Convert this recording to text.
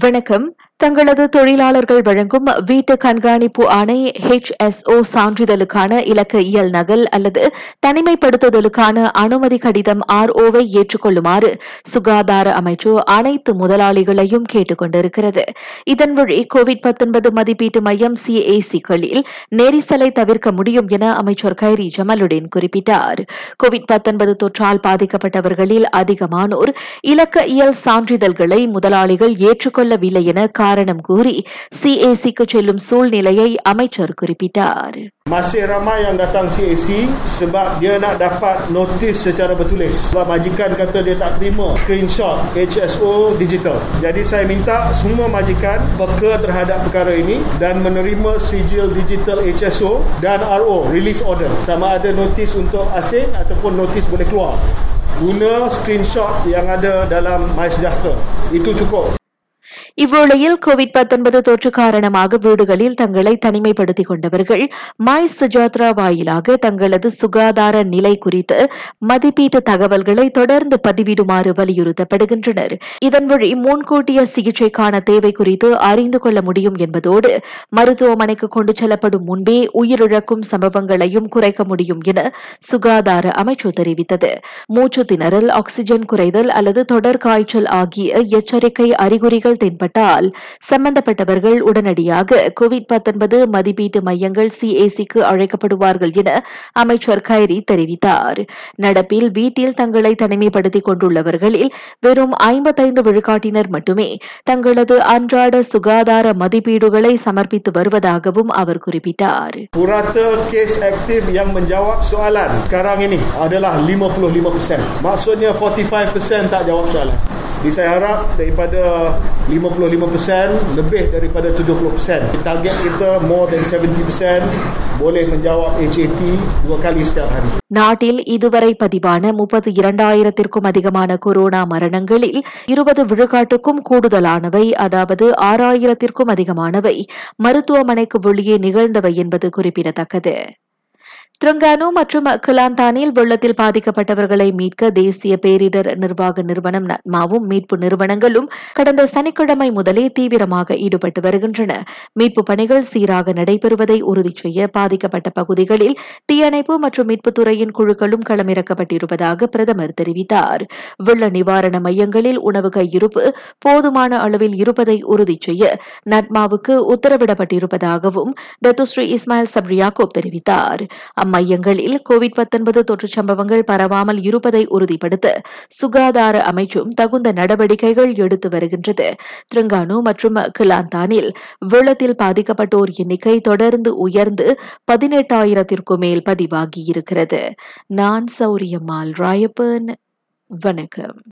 வணக்கம். தங்களது தொழிலாளர்கள் வழங்கும் வீட்டு கண்காணிப்பு ஆணை HSO சான்றிதழுக்கான இலக்க இயல் நகல் அல்லது தனிமைப்படுத்துதலுக்கான அனுமதி கடிதம் ஆர் ஓவை ஏற்றுக்கொள்ளுமாறு சுகாதார அமைச்சு அனைத்து முதலாளிகளையும் கேட்டுக் கொண்டிருக்கிறது இதன் வழி கோவிட் மதிப்பீட்டு மையம் சிஏசிகளில் நெரிசலை தவிர்க்க முடியும் என அமைச்சர் கைரி ஜமலுடன் குறிப்பிட்டார். கோவிட் தொற்றால் பாதிக்கப்பட்டவர்களில் அதிகமானோர் இலக்க இயல் சான்றிதழ்களை முதலாளிகள் ஏற்றுக்கொள்ளவில்லை என காரணம் கூறி சிஏசிக்கு செல்லும் சூழ்நிலையை அமைச்சர் குறிப்பிட்டார் Masih ramai yang datang CAC sebab dia nak dapat notis secara bertulis. Sebab majikan kata dia tak terima screenshot HSO digital. Jadi saya minta semua majikan peka terhadap perkara ini dan menerima sijil digital HSO dan RO release order. Sama ada notis untuk asing ataupun notis boleh keluar. Guna screenshot yang ada dalam MySejahtera. Itu cukup. இவ்வேளையில் Covid 19 தொற்று காரணமாக வீடுகளில் தங்களை தனிமைப்படுத்திக் கொண்டவர்கள் மாய் சுஜாத்ரா வாயிலாக தங்களது சுகாதார நிலை குறித்து மதிப்பீட்டு தகவல்களை தொடர்ந்து பதிவிடுமாறு வலியுறுத்தப்படுகின்றனர். இதன் வழி முன்கூட்டிய சிகிச்சைக்கான தேவை குறித்து அறிந்து கொள்ள முடியும் என்பதோடு மருத்துவமனைக்கு கொண்டு செல்லப்படும் முன்பே உயிரிழக்கும் சம்பவங்களையும் குறைக்க முடியும் என சுகாதார அமைச்சு தெரிவித்தது. மூச்சு திணறல் ஆக்ஸிஜன் குறைதல் அல்லது தொடர் காய்ச்சல் ஆகிய எச்சரிக்கை அறிகுறிகள் ஏற்பட்டால் சம்பந்தப்பட்டவர்கள் உடனடியாக கோவிட் மதிப்பீட்டு மையங்கள் சிஏசிக்கு அழைக்கப்படுவார்கள் என அமைச்சர் கைரி தெரிவித்தார் நடப்பில் வீட்டில் தங்களை தனிமைப்படுத்திக் கொண்டுள்ளவர்களில் வெறும் ஐம்பத்தைந்து விழுக்காட்டினர் மட்டுமே தங்களது அன்றாட சுகாதார மதிப்பீடுகளை சமர்ப்பித்து வருவதாகவும் அவர் குறிப்பிட்டார் kes aktif yang menjawab soalan sekarang ini adalah 55%. Maksudnya 45% tak jawab soalan. Jadi saya harap daripada 55% lebih daripada 70%. Target kita more than 70% boleh menjawab HAT dua kali setiap hari. நாட்டில் இதுவரை பதிவான முப்பத்தி இரண்டாயிரத்திற்கும் அதிகமான கொரோனா மரணங்களில் இருபது விழுக்காட்டுக்கும் கூடுதலானவை அதாவது ஆறாயிரத்திற்கும் அதிகமானவை மருத்துவமனைக்கு வெளியே நிகழ்ந்தவை என்பது குறிப்பிடத்தக்கது திருங்கானு மற்றும் கிலாந்தானில் வெள்ளத்தில் பாதிக்கப்பட்டவர்களை மீட்க தேசிய பேரிடர் நிர்வாக நிறுவனம் நட்மாவும் மீட்பு நிறுவனங்களும் கடந்த சனிக்கிழமை முதலே தீவிரமாக ஈடுபட்டு வருகின்றன. மீட்பு பணிகள் சீராக நடைபெறுவதை உறுதி செய்ய பாதிக்கப்பட்ட பகுதிகளில் தீயணைப்பு மற்றும் மீட்புத்துறையின் குழுக்களும் களமிறக்கப்பட்டிருப்பதாக பிரதமர் தெரிவித்தார். வெள்ள நிவாரண மையங்களில் உணவு கையிருப்பு போதுமான அளவில் இருப்பதை உறுதி செய்ய நட்மாவுக்கு உத்தரவிடப்பட்டிருப்பதாகவும் தத்துஸ்ரீ இஸ்மாயில் சப்ரியாகோப் தெரிவித்தார். அம்மையங்களில் கோவிட் 19 தொற்று சம்பவங்கள் பரவாமல் இருப்பதை உறுதிப்படுத்த சுகாதார அமைச்சும் தகுந்த நடவடிக்கைகள் எடுத்து வருகின்றது. திருங்கானு மற்றும் கிலாந்தானில் வெள்ளத்தில் பாதிக்கப்பட்டோர் எண்ணிக்கை தொடர்ந்து உயர்ந்து பதினெட்டாயிரத்திற்கும் மேல் பதிவாகியிருக்கிறது. நான் சௌரியம்மாள் ராயப்பன் வணக்கம்.